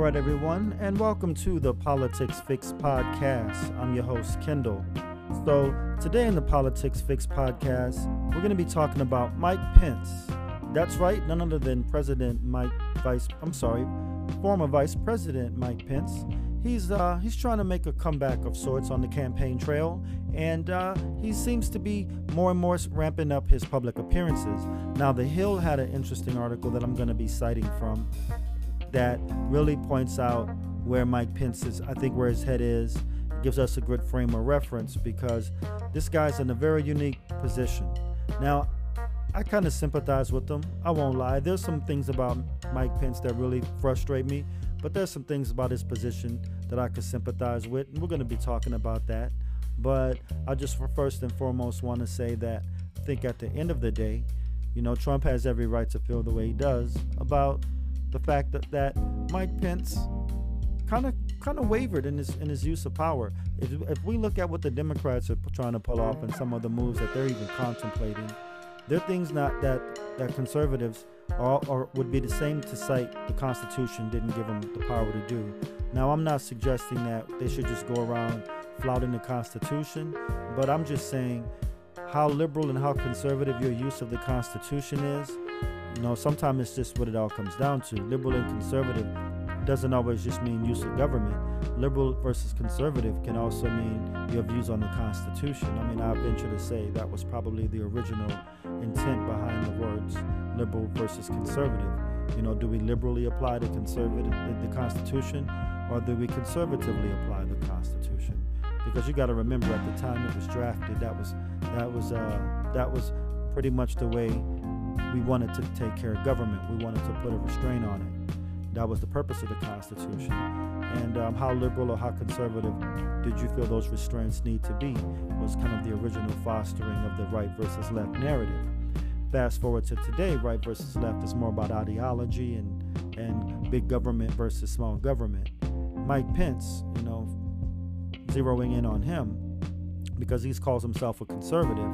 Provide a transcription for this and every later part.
All right, everyone, and welcome to the Politics Fix podcast. I'm your host, Kendall. So, today in the Politics Fix podcast, we're going to be talking about Mike Pence. That's right, none other than President Mike Vice, I'm sorry, former Vice President Mike Pence. He's uh, he's trying to make a comeback of sorts on the campaign trail, and uh, he seems to be more and more ramping up his public appearances. Now, The Hill had an interesting article that I'm going to be citing from, that really points out where Mike Pence is, I think where his head is, It gives us a good frame of reference because this guy's in a very unique position. Now, I kind of sympathize with him. I won't lie. There's some things about Mike Pence that really frustrate me, but there's some things about his position that I could sympathize with, and we're going to be talking about that. But I just first and foremost want to say that I think at the end of the day, you know, Trump has every right to feel the way he does about the fact that, that Mike Pence kind of kind of wavered in his in his use of power. If, if we look at what the Democrats are trying to pull off and some of the moves that they're even contemplating, they're things not that that conservatives are, are would be the same to cite the Constitution didn't give them the power to do. Now I'm not suggesting that they should just go around flouting the Constitution, but I'm just saying how liberal and how conservative your use of the Constitution is you know, sometimes it's just what it all comes down to. Liberal and conservative doesn't always just mean use of government. Liberal versus conservative can also mean your views on the Constitution. I mean, I venture to say that was probably the original intent behind the words liberal versus conservative. You know, do we liberally apply the conservative the, Constitution, or do we conservatively apply the Constitution? Because you got to remember, at the time it was drafted, that was that was uh, that was pretty much the way we wanted to take care of government. We wanted to put a restraint on it. That was the purpose of the Constitution. And um, how liberal or how conservative did you feel those restraints need to be was kind of the original fostering of the right versus left narrative. Fast forward to today, right versus left is more about ideology and, and big government versus small government. Mike Pence, you know, zeroing in on him because he calls himself a conservative.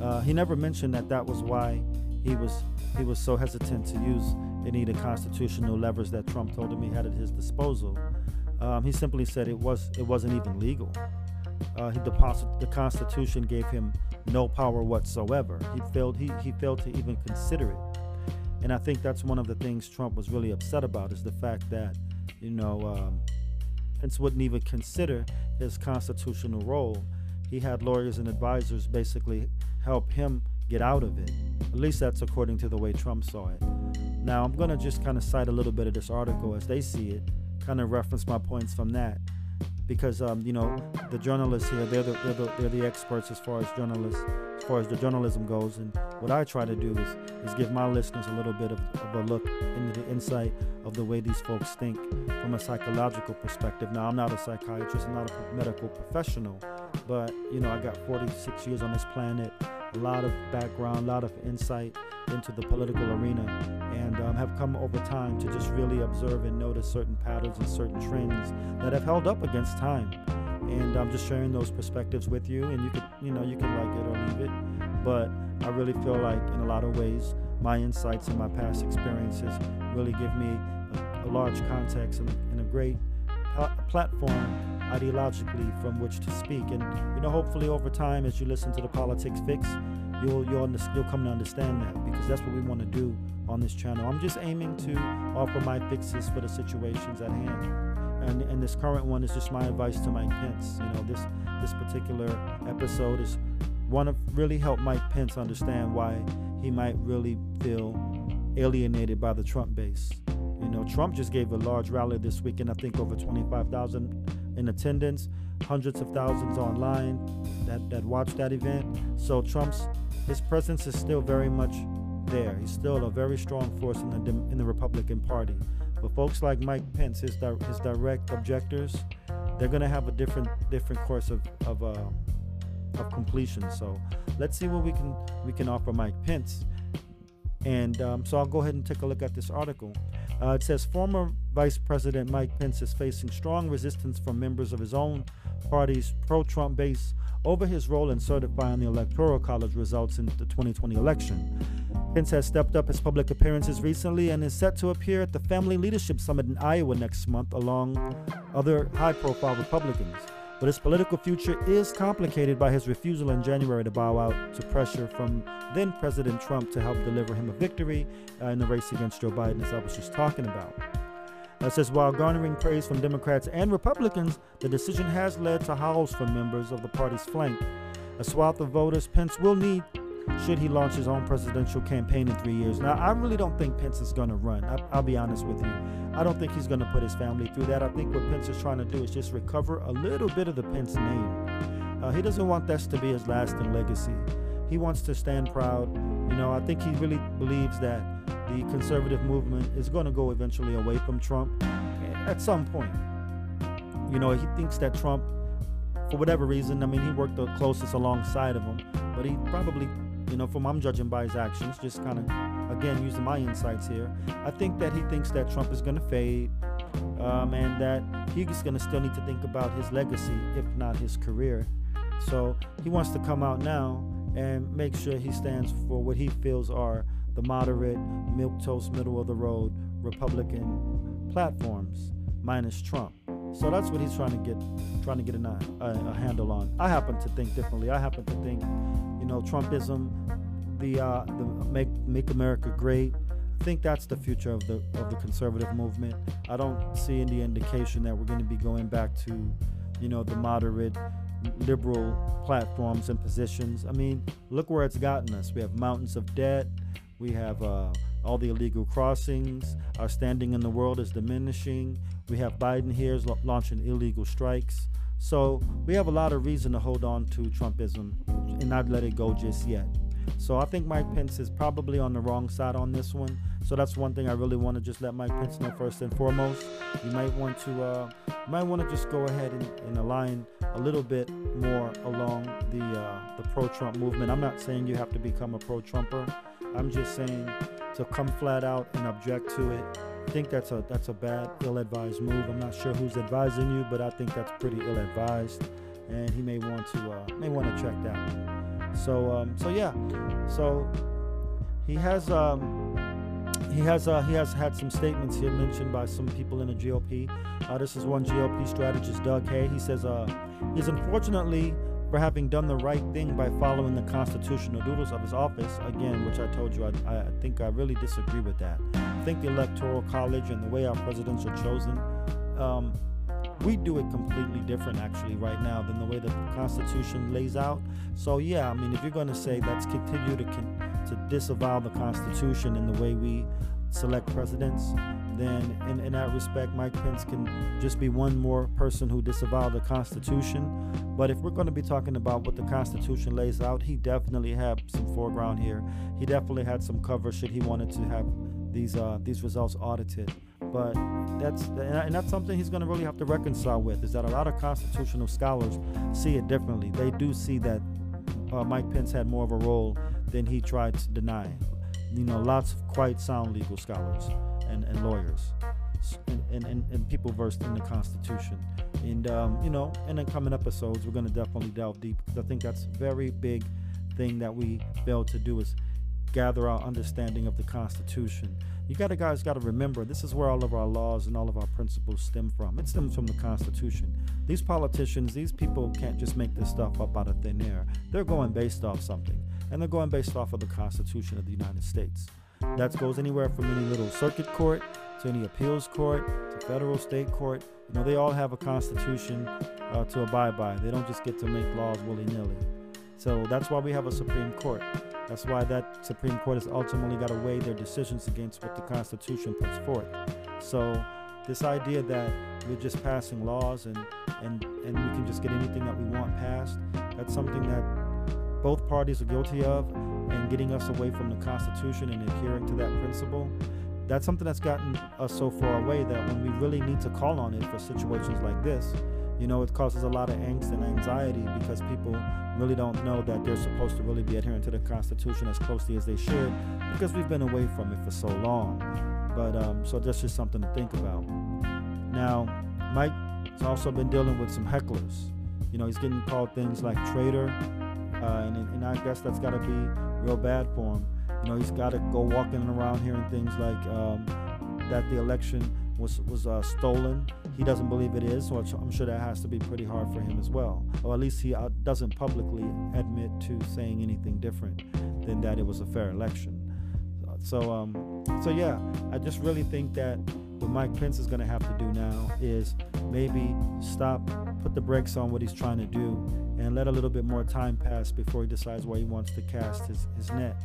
Uh, he never mentioned that that was why he was he was so hesitant to use any of the constitutional levers that Trump told him he had at his disposal. Um, he simply said it was it wasn't even legal. Uh, he the Constitution gave him no power whatsoever. He failed he, he failed to even consider it. And I think that's one of the things Trump was really upset about is the fact that, you know, um, Pence wouldn't even consider his constitutional role. He had lawyers and advisors basically help him get out of it. At least that's according to the way Trump saw it. Now, I'm going to just kind of cite a little bit of this article as they see it, kind of reference my points from that. Because, um, you know, the journalists here, they're the, they're, the, they're the experts as far as journalists, as far as the journalism goes. And what I try to do is, is give my listeners a little bit of, of a look into the insight of the way these folks think from a psychological perspective. Now, I'm not a psychiatrist, I'm not a medical professional, but, you know, I got 46 years on this planet a lot of background, a lot of insight into the political arena, and um, have come over time to just really observe and notice certain patterns and certain trends that have held up against time. And I'm just sharing those perspectives with you, and you could, you know, you can like it or leave it. But I really feel like, in a lot of ways, my insights and my past experiences really give me a, a large context and, and a great platform ideologically from which to speak. And you know, hopefully over time, as you listen to the Politics Fix, you'll you'll you'll come to understand that because that's what we want to do on this channel. I'm just aiming to offer my fixes for the situations at hand. And, and this current one is just my advice to Mike Pence. You know, this this particular episode is want to really help Mike Pence understand why he might really feel alienated by the Trump base. You know, Trump just gave a large rally this weekend, I think over 25,000 in attendance, hundreds of thousands online that, that watched that event. So Trump's his presence is still very much there. He's still a very strong force in the in the Republican Party. But folks like Mike Pence, his his direct objectors, they're going to have a different different course of of, uh, of completion. So let's see what we can we can offer Mike Pence. And um, so I'll go ahead and take a look at this article. Uh, it says former Vice President Mike Pence is facing strong resistance from members of his own party's pro Trump base over his role in certifying the Electoral College results in the 2020 election. Pence has stepped up his public appearances recently and is set to appear at the Family Leadership Summit in Iowa next month, along other high profile Republicans. But his political future is complicated by his refusal in January to bow out to pressure from then President Trump to help deliver him a victory uh, in the race against Joe Biden, as I was just talking about. It says while garnering praise from Democrats and Republicans, the decision has led to howls from members of the party's flank. A swath of voters Pence will need should he launch his own presidential campaign in three years. Now, I really don't think Pence is going to run. I, will be honest with you. I don't think he's going to put his family through that. I think what Pence is trying to do is just recover a little bit of the Pence name. Uh, he doesn't want this to be his lasting legacy. He wants to stand proud. You know, I think he really believes that the conservative movement is going to go eventually away from Trump at some point. You know, he thinks that Trump, for whatever reason, I mean, he worked the closest alongside of him, but he probably you know, from I'm judging by his actions, just kind of, again, using my insights here, I think that he thinks that Trump is going to fade um, and that he's going to still need to think about his legacy, if not his career. So he wants to come out now and make sure he stands for what he feels are the moderate, milk toast, middle of the road Republican platforms, minus Trump. So that's what he's trying to get, trying to get a, a, a handle on. I happen to think differently. I happen to think you know, Trumpism, the uh, the make make America great. I think that's the future of the of the conservative movement. I don't see any indication that we're going to be going back to, you know, the moderate liberal platforms and positions. I mean, look where it's gotten us. We have mountains of debt. We have uh, all the illegal crossings. Our standing in the world is diminishing. We have Biden here launching illegal strikes. So we have a lot of reason to hold on to Trumpism and not let it go just yet. So I think Mike Pence is probably on the wrong side on this one. So that's one thing I really want to just let Mike Pence know first and foremost. You might want to, uh, you might want to just go ahead and, and, align a little bit more along the uh, the pro-Trump movement. I'm not saying you have to become a pro-Trumper. I'm just saying to come flat out and object to it I think that's a that's a bad, ill-advised move. I'm not sure who's advising you, but I think that's pretty ill-advised, and he may want to uh, may want to check that. So um, so yeah, so he has um, he has uh, he has had some statements here mentioned by some people in the GOP. Uh, this is one GOP strategist, Doug Heye. He says uh, he's unfortunately for having done the right thing by following the constitutional duties of his office. Again, which I told you, I, I think I really disagree with that. I think the Electoral College and the way our presidents are chosen, um, we do it completely different actually right now than the way the Constitution lays out. So yeah, I mean, if you're going to say let's continue to con- to disavow the Constitution and the way we select presidents, then in, in that respect, Mike Pence can just be one more person who disavowed the Constitution. But if we're going to be talking about what the Constitution lays out, he definitely had some foreground here. He definitely had some cover should he wanted to have these uh, these results audited. But that's and that's something he's going to really have to reconcile with. Is that a lot of constitutional scholars see it differently? They do see that uh, Mike Pence had more of a role than he tried to deny. You know, lots of quite sound legal scholars and, and lawyers and, and, and, people versed in the Constitution. And, um, you know, and in coming episodes, we're going to definitely delve deep because I think that's a very big thing that we fail to do is gather our understanding of the Constitution. You got to guys got to remember this is where all of our laws and all of our principles stem from. It stems from the Constitution. These politicians, these people can't just make this stuff up out of thin air. They're going based off something, and they're going based off of the Constitution of the United States. That goes anywhere from any little circuit court to any appeals court to federal, state court. You know, they all have a constitution uh, to abide by. They don't just get to make laws willy nilly. So that's why we have a Supreme Court. That's why that Supreme Court has ultimately got to weigh their decisions against what the Constitution puts forth. So this idea that we're just passing laws and, and, and we can just get anything that we want passed, that's something that both parties are guilty of and getting us away from the Constitution and adhering to that principle, that's something that's gotten us so far away that when we really need to call on it for situations like this, you know, it causes a lot of angst and anxiety because people really don't know that they're supposed to really be adhering to the Constitution as closely as they should because we've been away from it for so long. But um, so that's just something to think about. Now, Mike has also been dealing with some hecklers. You know, he's getting called things like traitor, uh, and, and I guess that's got to be real bad for him. You know, he's got to go walking around hearing things like um, that the election was was uh, stolen. He doesn't believe it is, so I'm sure that has to be pretty hard for him as well. Or at least he uh, doesn't publicly admit to saying anything different than that it was a fair election. So, um, so yeah, I just really think that what Mike Pence is going to have to do now is maybe stop, put the brakes on what he's trying to do, and let a little bit more time pass before he decides where he wants to cast his, his net.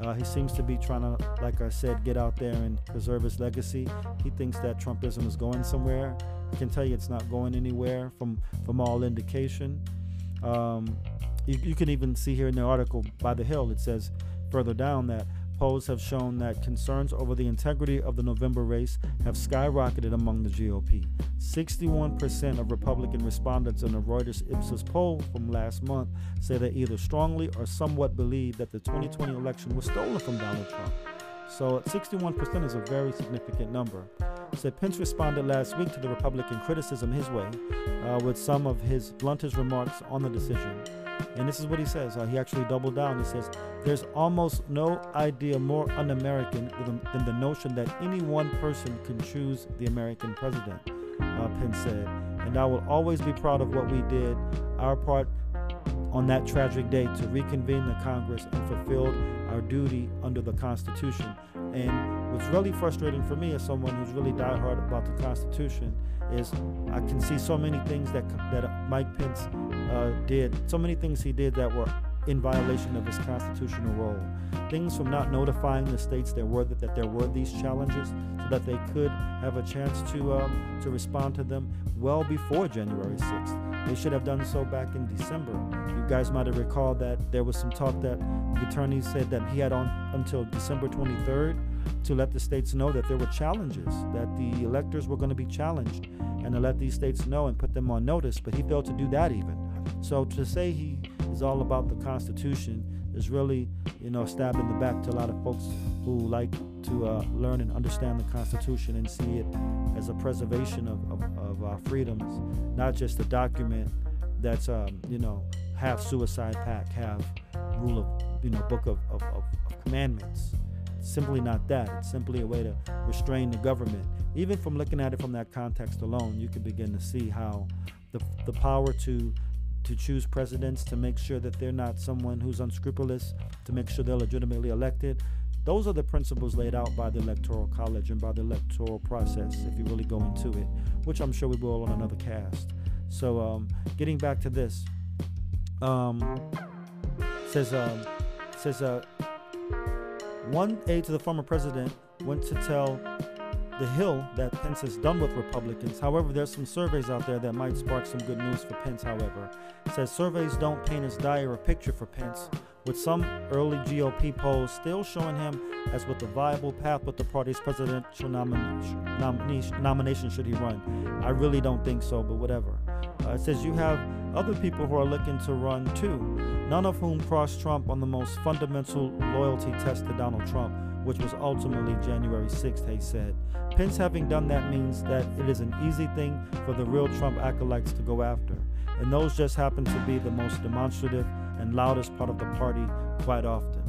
Uh, he seems to be trying to, like I said, get out there and preserve his legacy. He thinks that Trumpism is going somewhere. I can tell you it's not going anywhere from, from all indication. Um, you, you can even see here in the article by The Hill, it says further down that polls have shown that concerns over the integrity of the November race have skyrocketed among the GOP. 61% of Republican respondents in a Reuters Ipsos poll from last month say they either strongly or somewhat believe that the 2020 election was stolen from Donald Trump. So 61% is a very significant number. Said Pence responded last week to the Republican criticism his way uh, with some of his bluntest remarks on the decision. And this is what he says. Uh, he actually doubled down. He says, There's almost no idea more un American than the notion that any one person can choose the American president, uh, Pence said. And I will always be proud of what we did, our part on that tragic day to reconvene the Congress and fulfilled our duty under the Constitution. And what's really frustrating for me as someone who's really diehard about the Constitution is I can see so many things that that Mike Pence uh, did, so many things he did that were in violation of his constitutional role. Things from not notifying the states there were that, that there were these challenges, so that they could have a chance to um, to respond to them well before January 6th. They should have done so back in December. You guys might have recalled that there was some talk that the attorney said that he had on until December 23rd to let the states know that there were challenges, that the electors were going to be challenged, and to let these states know and put them on notice. But he failed to do that even. So to say he is all about the Constitution is really, you know, stab in the back to a lot of folks who like to uh, learn and understand the Constitution and see it as a preservation of, of, of our freedoms, not just a document that's, um, you know, half suicide pact, half rule of, you know, book of, of, of commandments. It's simply not that. It's simply a way to restrain the government. Even from looking at it from that context alone, you can begin to see how the, the power to to choose presidents, to make sure that they're not someone who's unscrupulous, to make sure they're legitimately elected. Those are the principles laid out by the Electoral College and by the electoral process, if you really go into it, which I'm sure we will on another cast. So, um, getting back to this, um, says um, says uh, one aide to the former president went to tell the Hill that Pence has done with Republicans. However, there's some surveys out there that might spark some good news for Pence, however. It says surveys don't paint as dire a picture for Pence, with some early GOP polls still showing him as with a viable path with the party's presidential nomination, should he run. I really don't think so, but whatever. Uh, it says you have other people who are looking to run too, none of whom crossed Trump on the most fundamental loyalty test to Donald Trump which was ultimately January 6th, Heye said. Pence having done that means that it is an easy thing for the real Trump acolytes to go after, and those just happen to be the most demonstrative and loudest part of the party quite often.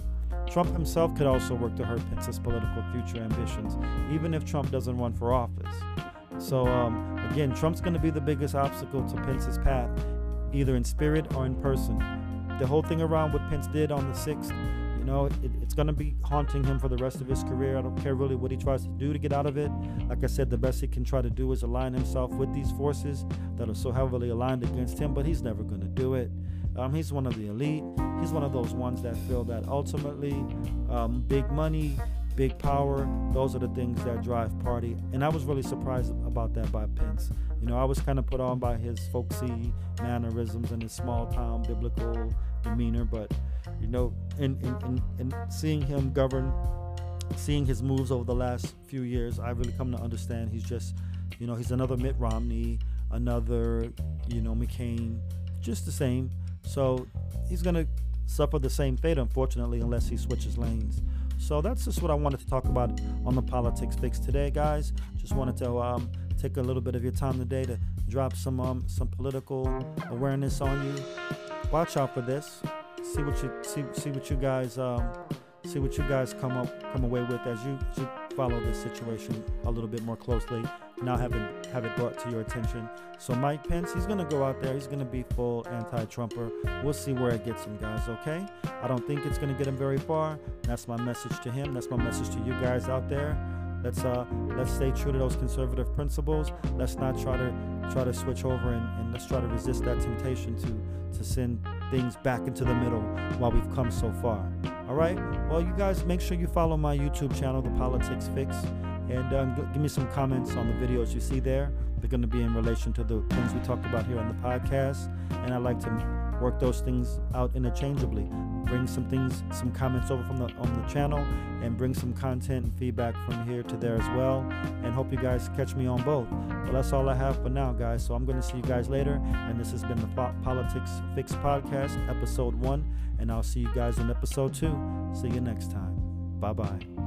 Trump himself could also work to hurt Pence's political future ambitions, even if Trump doesn't run for office. So, um, again, Trump's going to be the biggest obstacle to Pence's path, either in spirit or in person. The whole thing around what Pence did on the 6th you know, it, it's going to be haunting him for the rest of his career. I don't care really what he tries to do to get out of it. Like I said, the best he can try to do is align himself with these forces that are so heavily aligned against him, but he's never going to do it. Um, he's one of the elite. He's one of those ones that feel that ultimately um, big money, big power, those are the things that drive party. And I was really surprised about that by Pence. You know, I was kind of put on by his folksy mannerisms and his small town biblical demeanor, but you know, in, in, in, in seeing him govern, seeing his moves over the last few years, I really come to understand he's just, you know, he's another Mitt Romney, another, you know, McCain, just the same. So he's to suffer the same fate, unfortunately, unless he switches lanes. So that's just what I wanted to talk about on the Politics Fix today, guys. Just wanted to um, take a little bit of your time today to drop some um, some political awareness on you. Watch out for this see what you see see what you guys um, see what you guys come up come away with as you, as you follow this situation a little bit more closely. Now have it have it brought to your attention. So Mike Pence, he's gonna go out there. He's gonna be full anti-Trumper. We'll see where it gets him, guys. Okay? I don't think it's gonna get him very far. That's my message to him. That's my message to you guys out there. Let's uh let's stay true to those conservative principles. Let's not try to try to switch over and, and let's try to resist that temptation to to send things back into the middle while we've come so far. All right. Well, you guys make sure you follow my YouTube channel, The Politics Fix, and um, give me some comments on the videos you see there. They're going to be in relation to the things we talked about here on the podcast, and I like to work those things out interchangeably. Bring some things, some comments over from the on the channel, and bring some content and feedback from here to there as well. And hope you guys catch me on both. Well, that's all I have for now, guys. So I'm going to see you guys later. And this has been the Politics Fix Podcast, episode one. And I'll see you guys in episode two. See you next time. Bye bye.